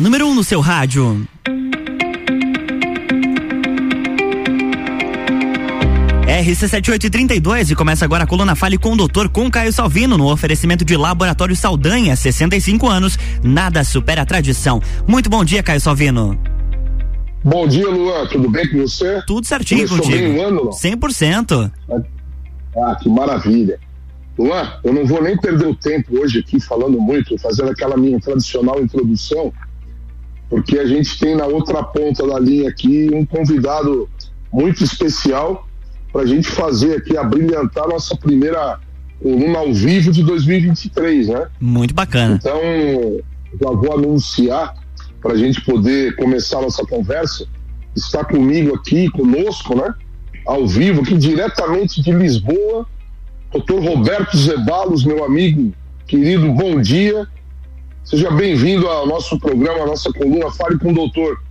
número 1 um no seu rádio. RC7832 e começa agora a coluna Fale com o Doutor com Caio Salvino no oferecimento de Laboratório Saldanha, 65 anos, nada supera a tradição. Muito bom dia, Caio Salvino. Bom dia, Luan. Tudo bem com você? Tudo certinho Começou contigo. bem o ano, Luan? 100%. Ah, que maravilha. Luan, eu não vou nem perder o tempo hoje aqui falando muito, fazendo aquela minha tradicional introdução, porque a gente tem na outra ponta da linha aqui um convidado muito especial para a gente fazer aqui, a brilhantar nossa primeira coluna ao vivo de 2023, né? Muito bacana. Então, já vou anunciar para a gente poder começar a nossa conversa. Está comigo aqui, conosco, né? Ao vivo, aqui diretamente de Lisboa, doutor Roberto Zebalos, meu amigo querido, bom dia. Seja bem-vindo ao nosso programa, à nossa coluna Fale com o Doutor.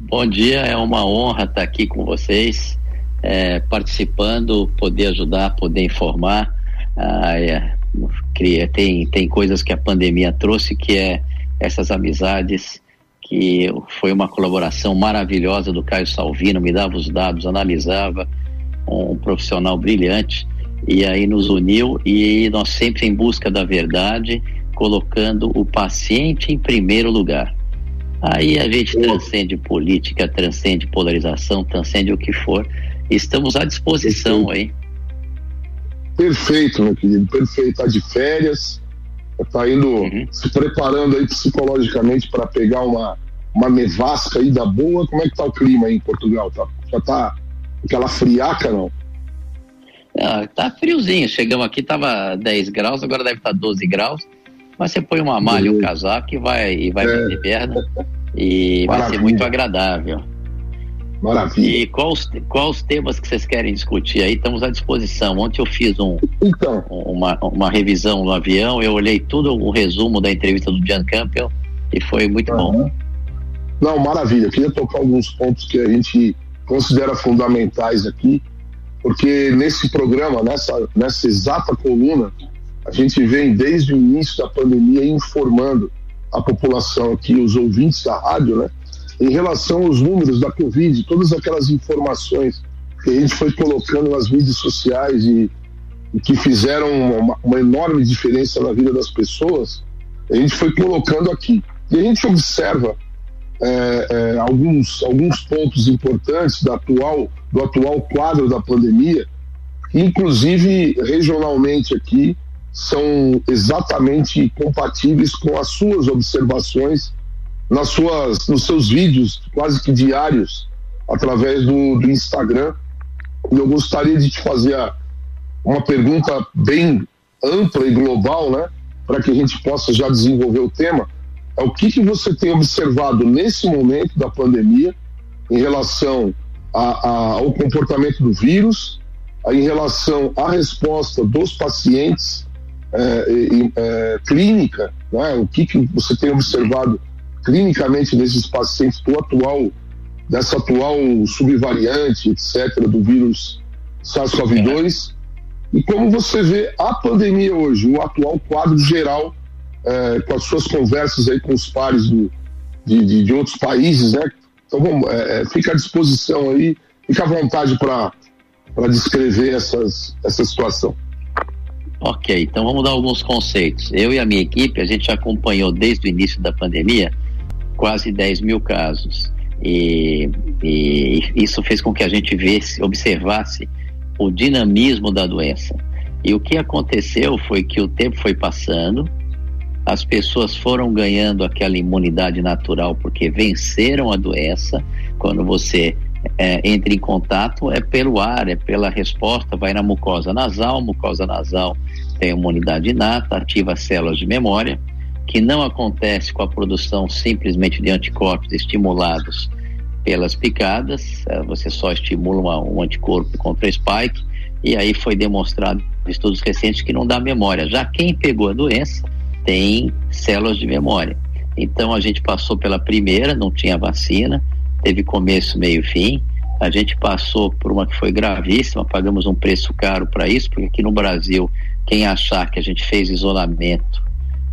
Bom dia, é uma honra estar aqui com vocês, é, participando, poder ajudar, poder informar. Ah, é, tem, tem coisas que a pandemia trouxe que é essas amizades, que foi uma colaboração maravilhosa do Caio Salvino, me dava os dados, analisava, um profissional brilhante, e aí nos uniu e nós sempre em busca da verdade, colocando o paciente em primeiro lugar. Aí a gente transcende política, transcende polarização, transcende o que for. Estamos à disposição aí. Perfeito, meu querido, perfeito. Está de férias, está indo uhum. se preparando aí psicologicamente para pegar uma, uma nevasca aí da boa. Como é que tá o clima aí em Portugal? Tá, já tá aquela friaca, não? Ah, tá friozinho. Chegamos aqui, tava 10 graus, agora deve estar tá 12 graus. Mas você põe uma malha, um casaco e vai, e vai é. perna. E Maravilha. vai ser muito agradável. Maravilha. E quais, quais os temas que vocês querem discutir aí? Estamos à disposição. Ontem eu fiz um, então. uma, uma revisão no avião, eu olhei tudo, o um resumo da entrevista do Jan Campbell e foi muito uhum. bom. Não, maravilha. Eu queria tocar alguns pontos que a gente considera fundamentais aqui, porque nesse programa, nessa, nessa exata coluna, a gente vem desde o início da pandemia informando a população aqui, os ouvintes da rádio, né, em relação aos números da Covid, todas aquelas informações que a gente foi colocando nas mídias sociais e, e que fizeram uma, uma, enorme diferença na vida das pessoas, a gente foi colocando aqui. E a gente observa é, é, alguns, alguns pontos importantes da atual, do atual quadro da pandemia, inclusive regionalmente aqui são exatamente compatíveis com as suas observações nas suas, nos seus vídeos quase que diários através do, do Instagram. E eu gostaria de te fazer a, uma pergunta bem ampla e global, né, para que a gente possa já desenvolver o tema. É o que, que você tem observado nesse momento da pandemia em relação a, a, ao comportamento do vírus, em relação à resposta dos pacientes clínica, né? o que, que você tem observado clinicamente nesses pacientes do atual, dessa atual subvariante, etc., do vírus SARS-CoV-2, e como você vê a pandemia hoje, o atual quadro geral, é, com as suas conversas aí com os pares do, de, de, de, outros países, né? Então, vamos, é, fica à disposição aí, fica à vontade para descrever essas, essa situação. Ok, então vamos dar alguns conceitos. Eu e a minha equipe, a gente acompanhou desde o início da pandemia quase 10 mil casos. E, e isso fez com que a gente visse, observasse o dinamismo da doença. E o que aconteceu foi que o tempo foi passando, as pessoas foram ganhando aquela imunidade natural porque venceram a doença. Quando você é, entra em contato é pelo ar, é pela resposta, vai na mucosa nasal, mucosa nasal tem imunidade inata, ativa células de memória, que não acontece com a produção simplesmente de anticorpos estimulados pelas picadas, é, você só estimula um anticorpo contra spike, e aí foi demonstrado em estudos recentes que não dá memória. Já quem pegou a doença tem células de memória. Então a gente passou pela primeira, não tinha vacina, teve começo, meio e fim. A gente passou por uma que foi gravíssima, pagamos um preço caro para isso, porque aqui no Brasil, quem achar que a gente fez isolamento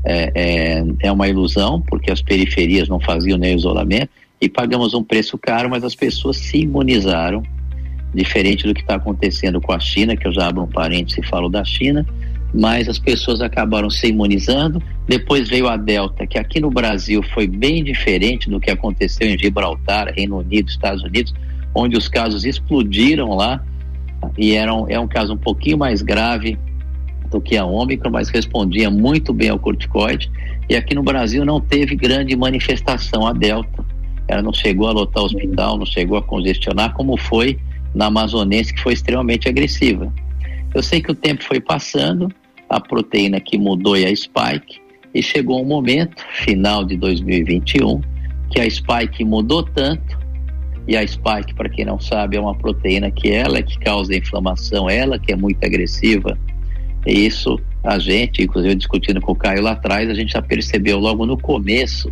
é, é, é uma ilusão, porque as periferias não faziam nem isolamento, e pagamos um preço caro, mas as pessoas se imunizaram, diferente do que está acontecendo com a China, que eu já abro um parênteses e falo da China, mas as pessoas acabaram se imunizando. Depois veio a Delta, que aqui no Brasil foi bem diferente do que aconteceu em Gibraltar, Reino Unido, Estados Unidos, onde os casos explodiram lá e eram, é um caso um pouquinho mais grave do que a Ômicron, mas respondia muito bem ao corticoide. E aqui no Brasil não teve grande manifestação a Delta. Ela não chegou a lotar o hospital, não chegou a congestionar, como foi na Amazonense, que foi extremamente agressiva. Eu sei que o tempo foi passando, a proteína que mudou é a spike, e chegou um momento, final de 2021, que a spike mudou tanto, e a spike, para quem não sabe, é uma proteína que ela é que causa inflamação, ela que é muito agressiva, e isso a gente, inclusive discutindo com o Caio lá atrás, a gente já percebeu logo no começo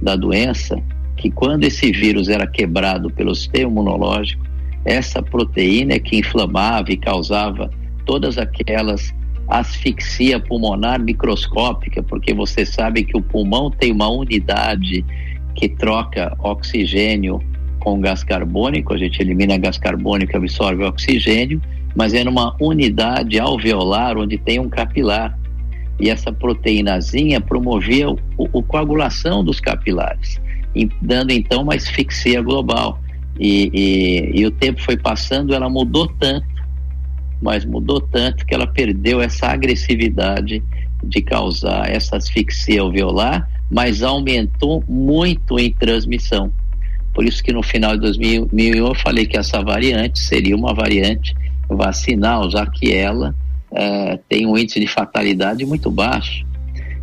da doença que quando esse vírus era quebrado pelo sistema imunológico, essa proteína é que inflamava e causava todas aquelas asfixia pulmonar microscópica, porque você sabe que o pulmão tem uma unidade que troca oxigênio com gás carbônico, a gente elimina gás carbônico e absorve oxigênio, mas é numa unidade alveolar onde tem um capilar. E essa proteínazinha promovia o, o coagulação dos capilares, dando então uma asfixia global. E, e, e o tempo foi passando, ela mudou tanto mas mudou tanto que ela perdeu essa agressividade de causar essa asfixia alveolar, mas aumentou muito em transmissão. Por isso que no final de 2001 eu falei que essa variante seria uma variante vacinal, já que ela é, tem um índice de fatalidade muito baixo.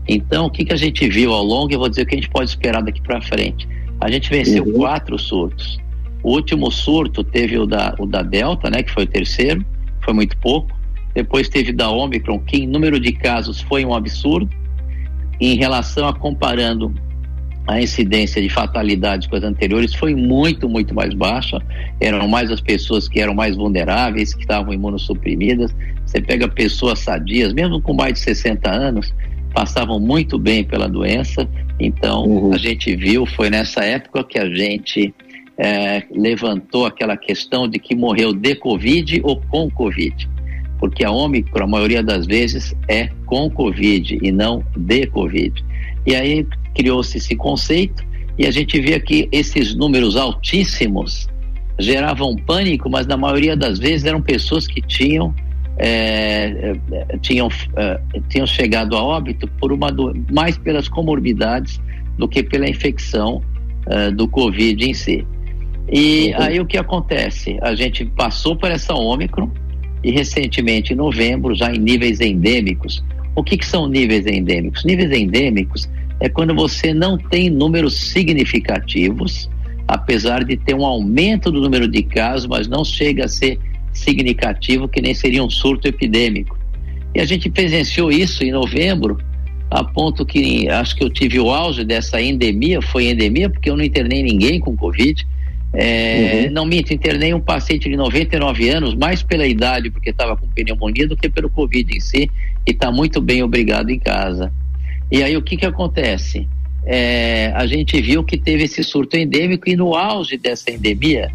Então, o que, que a gente viu ao longo? Eu vou dizer o que a gente pode esperar daqui para frente. A gente venceu uhum. quatro surtos. O último surto teve o da, o da Delta, né, que foi o terceiro foi muito pouco. Depois teve da Omicron, que em número de casos foi um absurdo. Em relação a comparando a incidência de fatalidade com as anteriores, foi muito, muito mais baixa. Eram mais as pessoas que eram mais vulneráveis, que estavam imunossuprimidas. Você pega pessoas sadias, mesmo com mais de 60 anos, passavam muito bem pela doença. Então, uhum. a gente viu, foi nessa época que a gente é, levantou aquela questão de que morreu de Covid ou com Covid. Porque a Ômicron, a maioria das vezes, é com Covid e não de Covid. E aí criou-se esse conceito e a gente via que esses números altíssimos geravam pânico, mas na maioria das vezes eram pessoas que tinham é, é tinham, é, tinham chegado a óbito por uma do, mais pelas comorbidades do que pela infecção é, do Covid em si. E uhum. aí o que acontece? A gente passou por essa Ômicron e recentemente, em novembro, já em níveis endêmicos. O que, que são níveis endêmicos? Níveis endêmicos é quando você não tem números significativos, apesar de ter um aumento do número de casos, mas não chega a ser significativo, que nem seria um surto epidêmico. E a gente presenciou isso em novembro, a ponto que acho que eu tive o auge dessa endemia, foi endemia, porque eu não internei ninguém com Covid, é, uhum. Não minto, internei um paciente de 99 anos, mais pela idade, porque estava com pneumonia, do que pelo Covid em si, e está muito bem, obrigado, em casa. E aí o que, que acontece? É, a gente viu que teve esse surto endêmico, e no auge dessa endemia,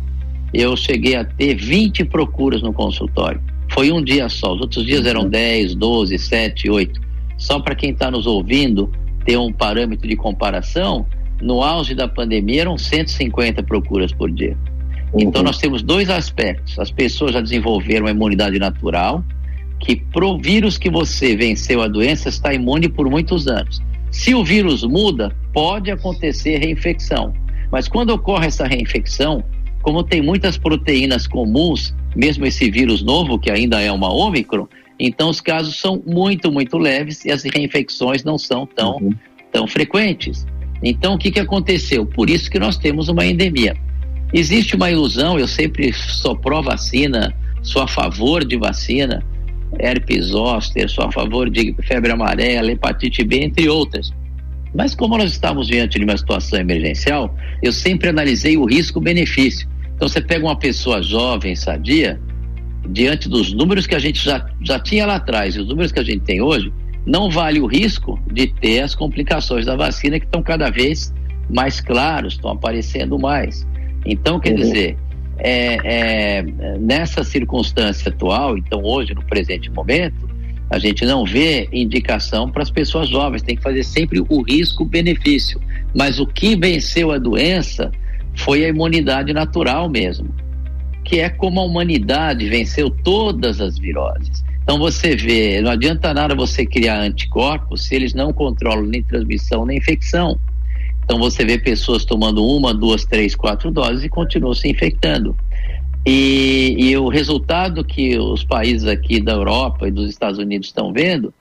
eu cheguei a ter 20 procuras no consultório. Foi um dia só, os outros dias eram 10, 12, 7, 8. Só para quem está nos ouvindo ter um parâmetro de comparação, no auge da pandemia eram 150 procuras por dia. Uhum. Então nós temos dois aspectos. As pessoas já desenvolveram uma imunidade natural, que pro vírus que você venceu a doença está imune por muitos anos. Se o vírus muda, pode acontecer reinfecção. Mas quando ocorre essa reinfecção, como tem muitas proteínas comuns, mesmo esse vírus novo, que ainda é uma Ômicron, então os casos são muito, muito leves e as reinfecções não são tão, uhum. tão frequentes. Então, o que, que aconteceu? Por isso que nós temos uma endemia. Existe uma ilusão, eu sempre sou pró-vacina, sou a favor de vacina, herpes zoster, sou a favor de febre amarela, hepatite B, entre outras. Mas como nós estamos diante de uma situação emergencial, eu sempre analisei o risco-benefício. Então você pega uma pessoa jovem, sadia, diante dos números que a gente já, já tinha lá atrás e os números que a gente tem hoje, não vale o risco de ter as complicações da vacina que estão cada vez mais claros, estão aparecendo mais. Então, quer uhum. dizer, é, é, nessa circunstância atual, então hoje, no presente momento, a gente não vê indicação para as pessoas jovens, tem que fazer sempre o risco-benefício. Mas o que venceu a doença foi a imunidade natural mesmo, que é como a humanidade venceu todas as viroses. Então você vê, não adianta nada você criar anticorpos se eles não controlam nem transmissão nem infecção. Então você vê pessoas tomando uma, duas, três, quatro doses e continuam se infectando. E, e, o resultado que os países aqui da Europa e dos Estados Unidos estão vendo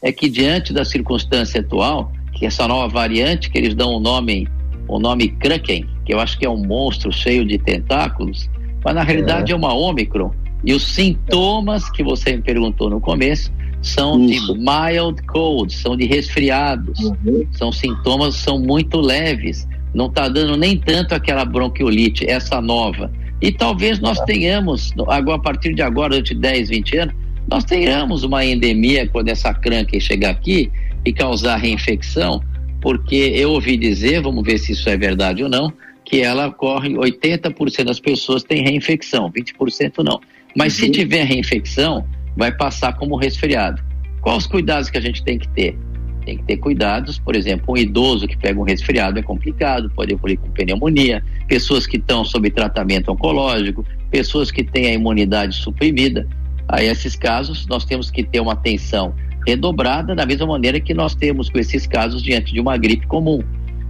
é que diante da circunstância atual, que essa nova variante que eles dão o nome, o nome Kraken, que eu acho que é um monstro cheio de tentáculos, mas na realidade é, é uma Omicron. E os sintomas que você me perguntou no começo são Isso. de mild cold, são de resfriados, uhum. são sintomas são muito leves, não está dando nem tanto aquela bronquiolite, essa nova. E talvez nós tenhamos, agora, a partir de agora, durante 10, 20 anos, nós tenhamos uma endemia quando essa crânquia chegar aqui e causar reinfecção, porque eu ouvi dizer, vamos ver se isso é verdade ou não, que ela ocorre, 80% das pessoas têm reinfecção, 20% não. Mas uhum. se tiver reinfecção, vai passar como resfriado. Quais os cuidados que a gente tem que ter? Tem que ter cuidados, por exemplo, um idoso que pega um resfriado é complicado, pode evoluir com pneumonia, pessoas que estão sob tratamento oncológico, pessoas que têm a imunidade suprimida. A esses casos, nós temos que ter uma atenção redobrada, da mesma maneira que nós temos com esses casos diante de uma gripe comum,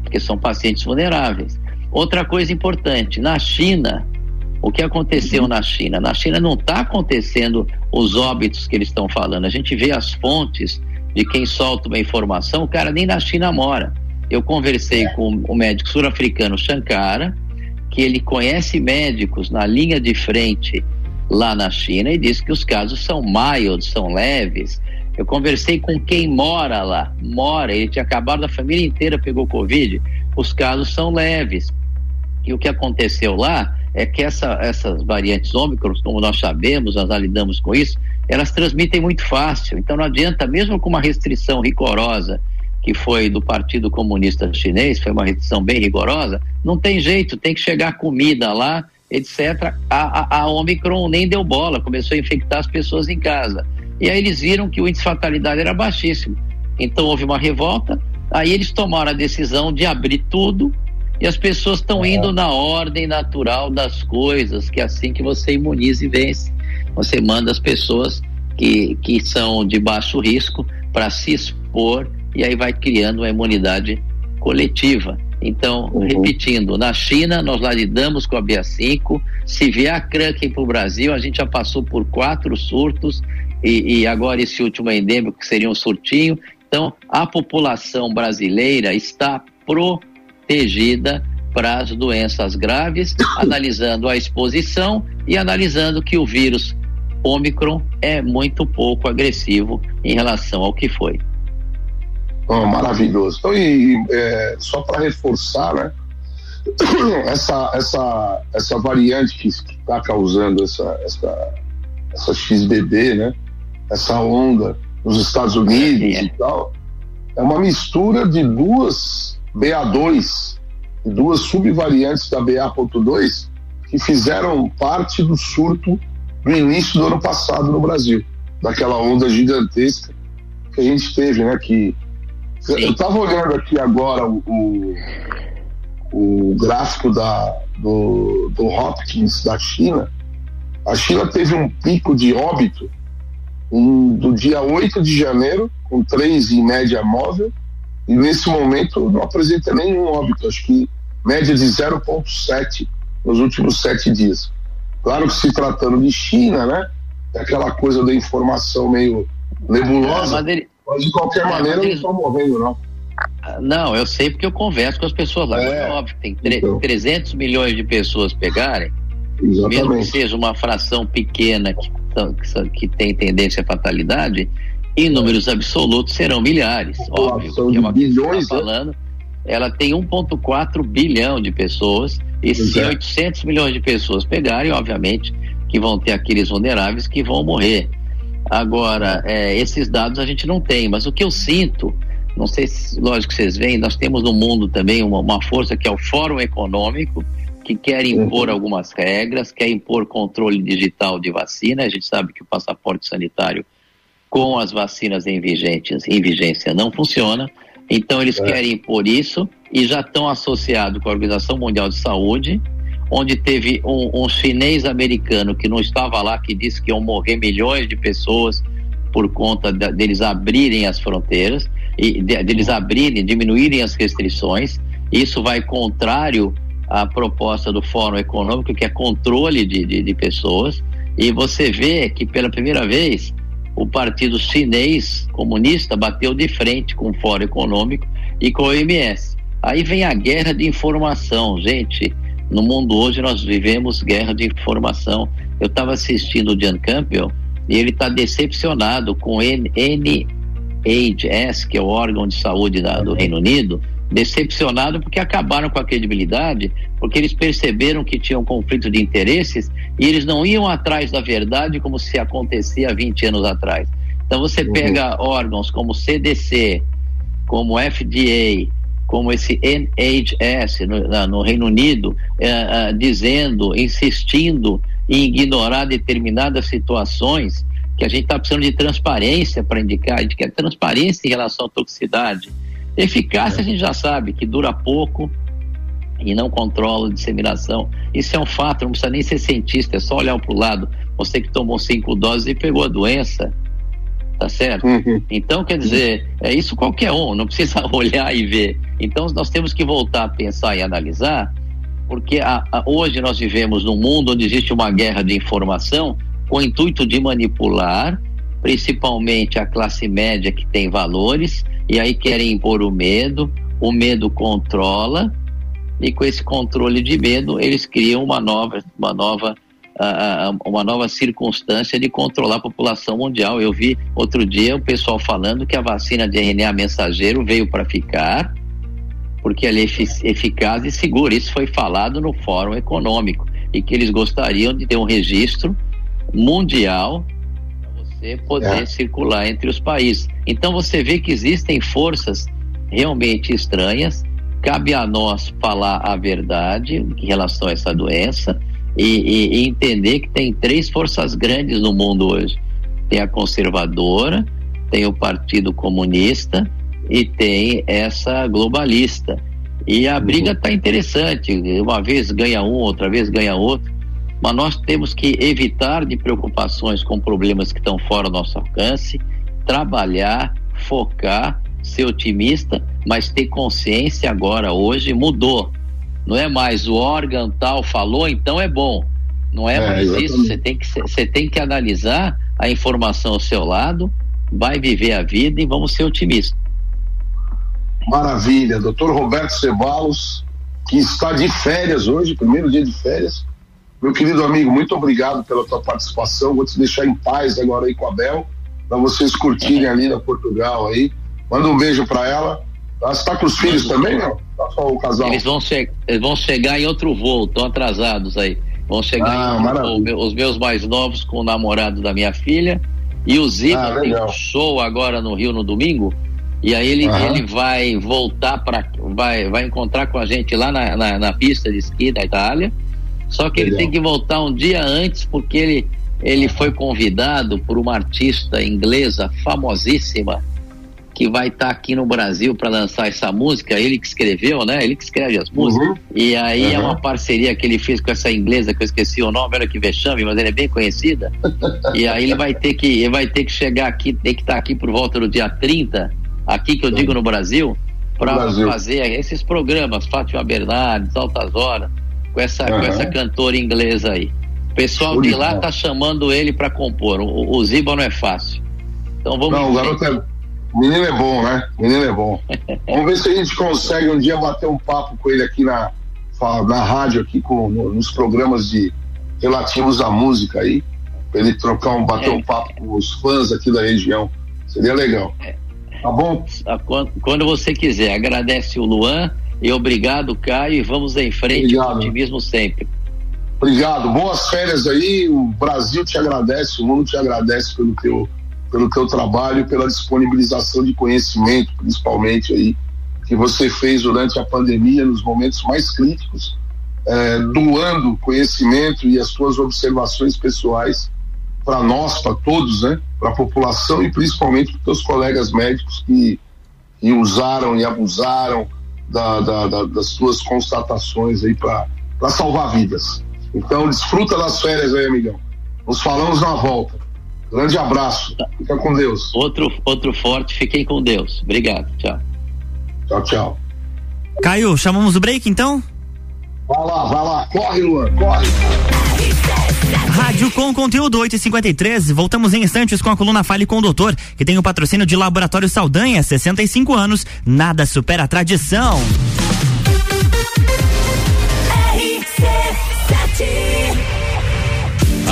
porque são pacientes vulneráveis. Outra coisa importante, na China, o que aconteceu uhum. na China? Na China não está acontecendo os óbitos que eles estão falando. A gente vê as fontes de quem solta uma informação, o cara nem na China mora. Eu conversei com o médico sul-africano Shankara, que ele conhece médicos na linha de frente lá na China e disse que os casos são mild, são leves. Eu conversei com quem mora lá, mora, ele tinha acabado, a família inteira pegou Covid, os casos são leves. E o que aconteceu lá é que essa, essas variantes ômicrons, como nós sabemos, nós lidamos com isso, elas transmitem muito fácil. Então não adianta, mesmo com uma restrição rigorosa, que foi do Partido Comunista Chinês, foi uma restrição bem rigorosa, não tem jeito, tem que chegar comida lá, etc. A, a, a Omicron nem deu bola, começou a infectar as pessoas em casa. E aí eles viram que o índice de fatalidade era baixíssimo. Então houve uma revolta, aí eles tomaram a decisão de abrir tudo e as pessoas estão é. indo na ordem natural das coisas, que é assim que você imuniza e vence. Você manda as pessoas que, que são de baixo risco para se expor e aí vai criando uma imunidade coletiva. Então, uhum. repetindo, na China nós lá lidamos com a BA5, se vier a Kraken para o Brasil, a gente já passou por quatro surtos e, e agora esse último é endêmico, que seria um surtinho. Então, a população brasileira está protegida para as doenças graves, analisando a exposição e analisando que o vírus Ômicron é muito pouco agressivo em relação ao que foi. Oh, maravilhoso. Então, e, é, só para reforçar, né? Essa, essa, essa variante que está causando essa, essa, essa XBB, né? Essa onda nos Estados Unidos é. e tal, é uma mistura de duas BA2, duas subvariantes da BA.2 que fizeram parte do surto no início do ano passado no Brasil, daquela onda gigantesca que a gente teve, né? Que eu estava olhando aqui agora o, o, o gráfico da, do, do Hopkins da China. A China teve um pico de óbito um, do dia 8 de janeiro, com três em média móvel, e nesse momento não apresenta nenhum óbito, acho que média de 0,7 nos últimos sete dias. Claro que se tratando de China, né? É aquela coisa da informação meio nebulosa. Mas, ele... mas, de qualquer é, maneira eles... não estão morrendo, não. Ah, não, eu sei porque eu converso com as pessoas lá. É, é óbvio, tem então. 300 milhões de pessoas pegarem, Exatamente. mesmo que seja uma fração pequena que, que tem tendência à fatalidade, em números absolutos serão milhares, óbvio. Que é uma bilhões, tá falando. Ela tem 1,4 bilhão de pessoas e se 800 milhões de pessoas pegarem, obviamente que vão ter aqueles vulneráveis que vão morrer. Agora, é, esses dados a gente não tem, mas o que eu sinto, não sei se, lógico que vocês veem, nós temos no mundo também uma, uma força que é o Fórum Econômico, que quer impor uhum. algumas regras, quer impor controle digital de vacina. A gente sabe que o passaporte sanitário com as vacinas em, vigentes, em vigência não funciona. Então, eles é. querem impor isso e já estão associados com a Organização Mundial de Saúde, onde teve um, um chinês americano que não estava lá, que disse que iam morrer milhões de pessoas por conta de, deles abrirem as fronteiras e de, deles abrirem, diminuírem as restrições. Isso vai contrário à proposta do Fórum Econômico, que é controle de, de, de pessoas. E você vê que pela primeira vez o partido chinês comunista bateu de frente com o Fórum Econômico e com o OMS. Aí vem a guerra de informação, gente. No mundo hoje nós vivemos guerra de informação. Eu estava assistindo o Jan Campbell e ele está decepcionado com o NHS, que é o órgão de saúde da, do Reino Unido, decepcionado porque acabaram com a credibilidade, porque eles perceberam que tinham conflito de interesses e eles não iam atrás da verdade como se acontecia há 20 anos atrás. Então você uhum. pega órgãos como CDC, como FDA, como esse NHS no, no Reino Unido, é, é, dizendo, insistindo em ignorar determinadas situações que a gente está precisando de transparência para indicar, a gente quer transparência em relação à toxicidade. Eficácia a gente já sabe que dura pouco e não controla a disseminação. Isso é um fato, não precisa nem ser cientista, é só olhar para o lado. Você que tomou cinco doses e pegou a doença, tá certo? Uhum. Então, quer dizer, é isso qualquer um, não precisa olhar e ver. Então, nós temos que voltar a pensar e analisar, porque a, a, hoje nós vivemos num mundo onde existe uma guerra de informação com o intuito de manipular, principalmente a classe média que tem valores, e aí querem impor o medo, o medo controla, e com esse controle de medo eles criam uma nova, uma nova, uh, uma nova circunstância de controlar a população mundial. Eu vi outro dia o pessoal falando que a vacina de RNA mensageiro veio para ficar, porque ela é eficaz e segura. Isso foi falado no Fórum Econômico e que eles gostariam de ter um registro mundial você poder é. circular entre os países. Então você vê que existem forças realmente estranhas. Cabe a nós falar a verdade em relação a essa doença e, e, e entender que tem três forças grandes no mundo hoje: tem a conservadora, tem o Partido Comunista e tem essa globalista. E a briga está interessante. Uma vez ganha um, outra vez ganha outro mas nós temos que evitar de preocupações com problemas que estão fora do nosso alcance, trabalhar, focar, ser otimista, mas ter consciência agora, hoje mudou. Não é mais o órgão tal falou, então é bom. Não é, é mais isso. Você tem, que, você tem que analisar a informação ao seu lado, vai viver a vida e vamos ser otimistas. Maravilha, doutor Roberto Ceballos, que está de férias hoje, primeiro dia de férias, meu querido amigo, muito obrigado pela tua participação. Vou te deixar em paz agora aí com a Bel, para vocês curtirem ali na Portugal aí. Manda um beijo para ela. Ela está com os filhos também, não? Tá só o casal. Eles vão, eles vão chegar em outro voo, estão atrasados aí. Vão chegar ah, em outro voo. Os meus mais novos com o namorado da minha filha. E o Ziba ah, tem um show agora no Rio no domingo. E aí ele, ele vai voltar para. Vai, vai encontrar com a gente lá na, na, na pista de esqui da Itália só que Legal. ele tem que voltar um dia antes, porque ele, ele foi convidado por uma artista inglesa famosíssima que vai estar tá aqui no Brasil para lançar essa música. Ele que escreveu, né? Ele que escreve as músicas. Uhum. E aí uhum. é uma parceria que ele fez com essa inglesa que eu esqueci o nome, olha que vexame, mas ela é bem conhecida. e aí ele vai ter que, ele vai ter que chegar aqui, tem que estar tá aqui por volta do dia 30, aqui que eu digo no Brasil, para fazer esses programas, Fátima Bernardes, Altas Horas com essa, uhum. com essa cantora inglesa aí. O pessoal de lá tá chamando ele para compor. O, o Ziba não é fácil. Então vamos Não, o garoto é. Menino é bom, né? O menino é bom. vamos ver se a gente consegue um dia bater um papo com ele aqui na, na rádio, aqui com, no, nos programas de relativos à música aí. Pra ele trocar um, bater é. um papo com os fãs aqui da região. Seria legal. É. Tá bom? Quando você quiser. Agradece o Luan e obrigado, Caio, e vamos em frente obrigado. com otimismo sempre. Obrigado, boas férias aí. O Brasil te agradece, o mundo te agradece pelo teu pelo teu trabalho, pela disponibilização de conhecimento, principalmente aí que você fez durante a pandemia, nos momentos mais críticos, é, doando conhecimento e as suas observações pessoais para nós, para todos, né? Para a população e principalmente para os teus colegas médicos que, que usaram e abusaram da, da, da, das suas constatações aí para salvar vidas. Então, desfruta das férias aí, amigão. Nos falamos na volta. Grande abraço. Fica com Deus. Outro, outro forte. Fiquem com Deus. Obrigado. Tchau. Tchau, tchau. Caio, chamamos o break então? Vai lá, vai lá. Corre, Luan. Corre. Rádio com conteúdo 853. Voltamos em instantes com a coluna Fale com o Doutor, que tem o patrocínio de Laboratório Saldanha, 65 anos. Nada supera a tradição.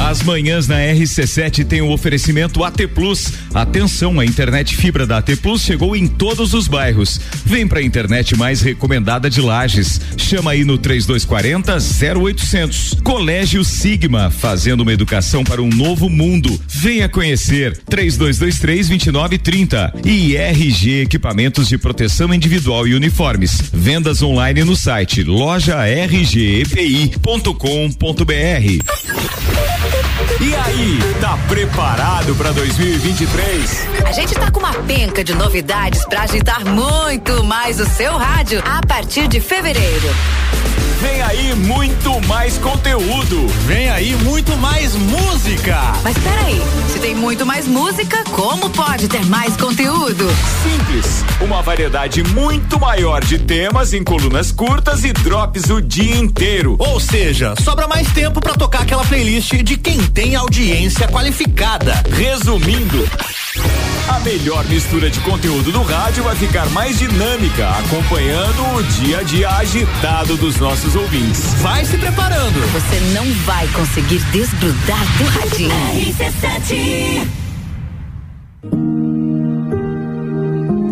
As manhãs na RC7 tem o oferecimento AT Plus. Atenção, a internet fibra da AT Plus chegou em todos os bairros. Vem pra internet mais recomendada de Lages. Chama aí no 3240 0800. Colégio Sigma, fazendo uma educação para um novo mundo. Venha conhecer 3223 2930 e RG Equipamentos de Proteção Individual e Uniformes. Vendas online no site loja rgepi.com.br. E aí, tá preparado para 2023? A gente tá com uma penca de novidades para agitar muito mais o seu rádio a partir de fevereiro. Vem aí muito mais conteúdo. Vem aí muito mais música. Mas peraí, se tem muito mais música, como pode ter mais conteúdo? Simples. Uma variedade muito maior de temas em colunas curtas e drops o dia inteiro. Ou seja, sobra mais tempo para tocar aquela playlist de quem tem audiência qualificada. Resumindo, a melhor mistura de conteúdo do rádio vai ficar mais dinâmica, acompanhando o dia a dia agitado dos nossos ouvintes. Vai se preparando. Você não vai conseguir desgrudar do radinho. RC7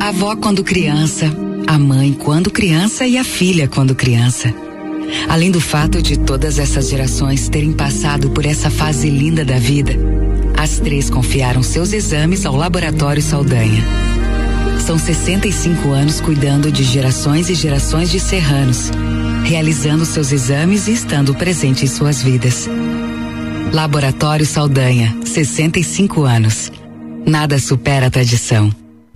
A avó quando criança, a mãe quando criança e a filha quando criança. Além do fato de todas essas gerações terem passado por essa fase linda da vida, as três confiaram seus exames ao Laboratório Saldanha. São 65 anos cuidando de gerações e gerações de serranos, realizando seus exames e estando presente em suas vidas. Laboratório Saldanha, 65 anos. Nada supera a tradição.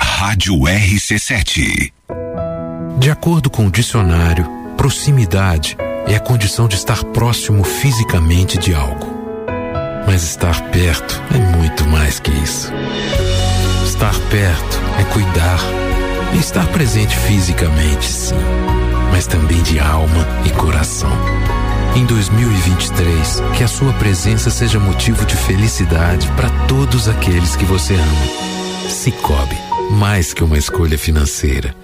Rádio RC7. De acordo com o dicionário, proximidade é a condição de estar próximo fisicamente de algo. Mas estar perto é muito mais que isso. Estar perto é cuidar, é estar presente fisicamente, sim, mas também de alma e coração. Em 2023, que a sua presença seja motivo de felicidade para todos aqueles que você ama. Cicobi, mais que uma escolha financeira.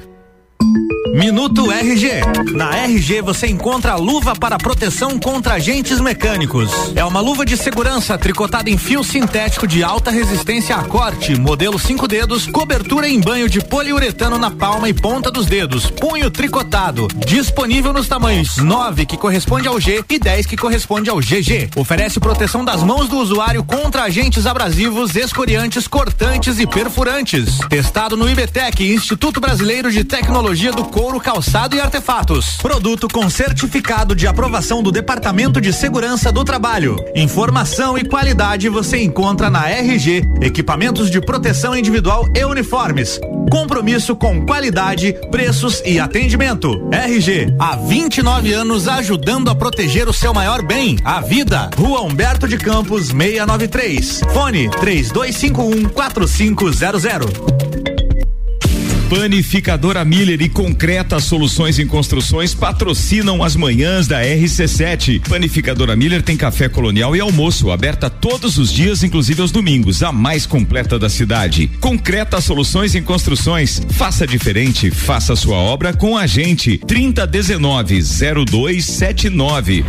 Minuto RG. Na RG você encontra a luva para proteção contra agentes mecânicos. É uma luva de segurança tricotada em fio sintético de alta resistência a corte, modelo 5 dedos, cobertura em banho de poliuretano na palma e ponta dos dedos, punho tricotado. Disponível nos tamanhos 9, que corresponde ao G, e 10, que corresponde ao GG. Oferece proteção das mãos do usuário contra agentes abrasivos, escoriantes, cortantes e perfurantes. Testado no IBTEC, Instituto Brasileiro de Tecnologia do Couro, Calçado e Artefatos. Produto com certificado de aprovação do Departamento de Segurança do Trabalho. Informação e qualidade você encontra na RG, equipamentos de proteção individual e uniformes. Compromisso com qualidade, preços e atendimento. RG, há 29 anos ajudando a proteger o seu maior bem, a vida. Rua Humberto de Campos, 693. Fone 3251 4500. Panificadora Miller e Concreta Soluções em Construções patrocinam as manhãs da RC7. Panificadora Miller tem café colonial e almoço, aberta todos os dias, inclusive aos domingos, a mais completa da cidade. Concreta Soluções em Construções. Faça diferente, faça sua obra com a gente. 3019 0279.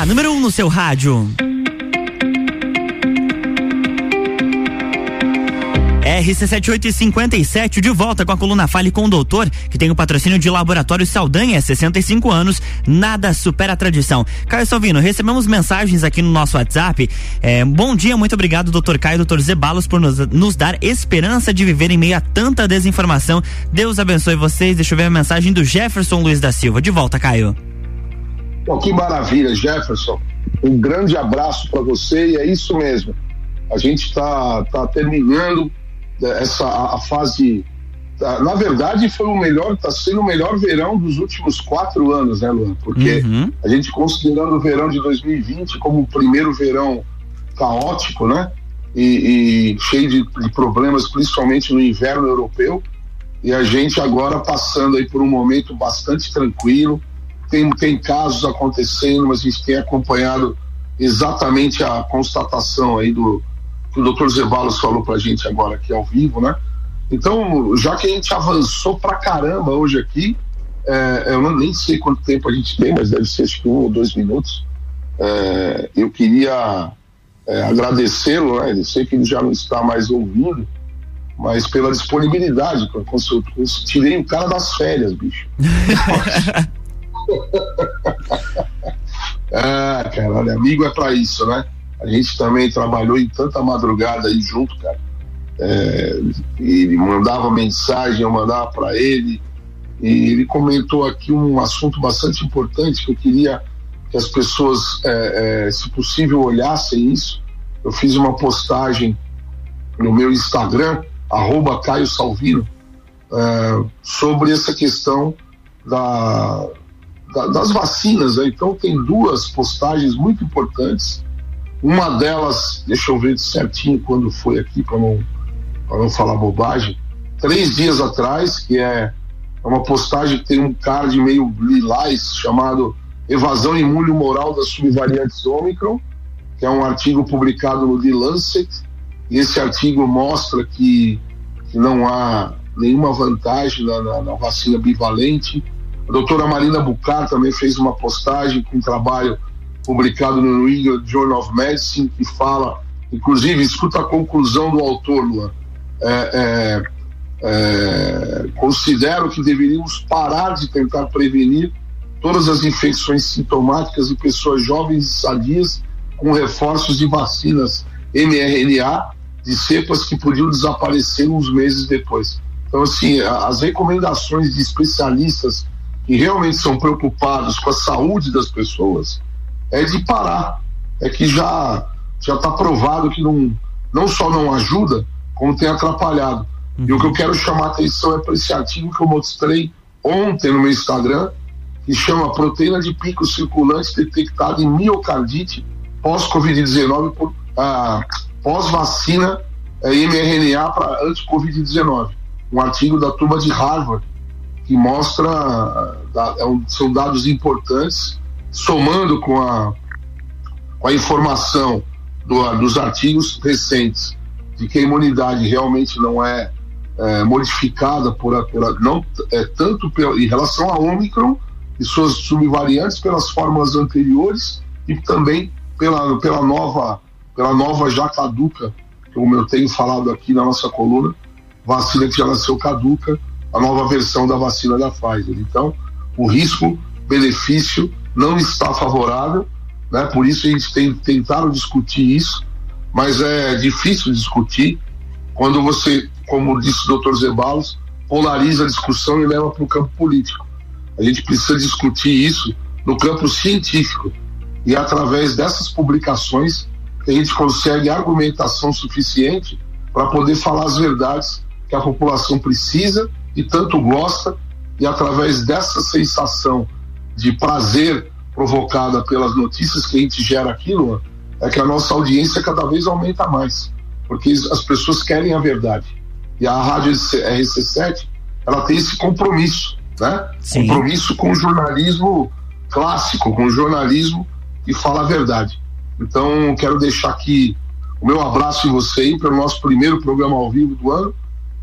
A número 1 um no seu rádio. RC7857 de volta com a coluna Fale com o Doutor, que tem o patrocínio de Laboratório Saldanha, 65 anos, nada supera a tradição. Caio Salvino, recebemos mensagens aqui no nosso WhatsApp. É, bom dia, muito obrigado, doutor Caio e doutor Zebalos, por nos, nos, dar esperança de viver em meio a tanta desinformação. Deus abençoe vocês. Deixa eu ver a mensagem do Jefferson Luiz da Silva. De volta, Caio. Pô, que maravilha, Jefferson. Um grande abraço para você e é isso mesmo. A gente está tá terminando essa a, a fase. Na verdade, foi o melhor, está sendo o melhor verão dos últimos quatro anos, né, Luan? Porque uhum. a gente considerando o verão de 2020 como o primeiro verão caótico, né? E, e cheio de, de problemas, principalmente no inverno europeu. E a gente agora passando aí por um momento bastante tranquilo. Tem, tem casos acontecendo, mas a gente tem acompanhado exatamente a constatação aí do, que o doutor Zebalos falou pra gente agora aqui ao vivo, né? Então, já que a gente avançou pra caramba hoje aqui, é, eu não, nem sei quanto tempo a gente tem, mas deve ser acho que um ou dois minutos. É, eu queria é, agradecê-lo, né? Eu sei que ele já não está mais ouvindo, mas pela disponibilidade. Eu, tirei o cara das férias, bicho. ah, cara, olha, amigo é para isso, né? A gente também trabalhou em tanta madrugada aí junto, cara. É, ele mandava mensagem, eu mandava para ele. E ele comentou aqui um assunto bastante importante que eu queria que as pessoas, é, é, se possível, olhassem isso. Eu fiz uma postagem no meu Instagram, arroba Caio Salvino, é, sobre essa questão da, da, das vacinas. Né? Então, tem duas postagens muito importantes uma delas, deixa eu ver certinho quando foi aqui, para não, não falar bobagem, três dias atrás, que é uma postagem que tem um card meio lilás chamado Evasão e Múlio Moral das Subvariantes Omicron, que é um artigo publicado no The Lancet, e esse artigo mostra que, que não há nenhuma vantagem na, na, na vacina bivalente. A doutora Marina Bucar também fez uma postagem com um trabalho publicado no New England Journal of Medicine, que fala, inclusive, escuta a conclusão do autor, Luan. É, é, é, considero que deveríamos parar de tentar prevenir todas as infecções sintomáticas de pessoas jovens e sadias com reforços de vacinas mRNA de cepas que podiam desaparecer uns meses depois. Então, assim, as recomendações de especialistas que realmente são preocupados com a saúde das pessoas, é de parar. É que já já está provado que não, não só não ajuda, como tem atrapalhado. Uhum. E o que eu quero chamar a atenção é para esse artigo que eu mostrei ontem no meu Instagram, que chama Proteína de Pico Circulante Detectada em Miocardite pós-Covid-19, ah, pós-vacina é, mRNA para anti-Covid-19. Um artigo da turma de Harvard que mostra, são dados importantes somando com a, com a informação do, dos artigos recentes de que a imunidade realmente não é, é modificada por, não é tanto pela, em relação a Omicron e suas subvariantes pelas fórmulas anteriores e também pela, pela nova pela nova já caduca, como eu tenho falado aqui na nossa coluna, vacina que já nasceu caduca, a nova versão da vacina da Pfizer. Então, o risco benefício não está favorável, né? Por isso a gente tem tentado discutir isso, mas é difícil discutir quando você, como disse o doutor Zebalos, polariza a discussão e leva para o campo político. A gente precisa discutir isso no campo científico e através dessas publicações a gente consegue argumentação suficiente para poder falar as verdades que a população precisa e tanto gosta e através dessa sensação de prazer provocada pelas notícias que a gente gera aqui, Luan, é que a nossa audiência cada vez aumenta mais, porque as pessoas querem a verdade. E a Rádio RC7, ela tem esse compromisso, né? Sim. Compromisso com o jornalismo clássico, com o jornalismo que fala a verdade. Então, quero deixar aqui o meu abraço em você aí para o nosso primeiro programa ao vivo do ano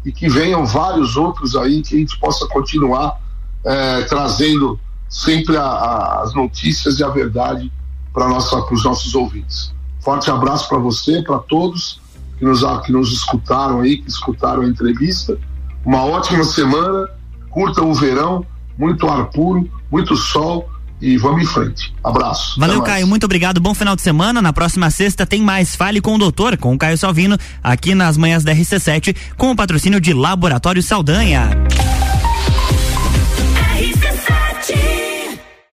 e que venham vários outros aí que a gente possa continuar é, trazendo sempre a, a, as notícias e a verdade para os nossos ouvintes. Forte abraço para você, para todos que nos, que nos escutaram aí, que escutaram a entrevista. Uma ótima semana, curta o verão, muito ar puro, muito sol e vamos em frente. Abraço. Valeu, Caio. Muito obrigado. Bom final de semana. Na próxima sexta tem mais Fale com o Doutor, com o Caio Salvino, aqui nas manhãs da RC7, com o patrocínio de Laboratório Saldanha.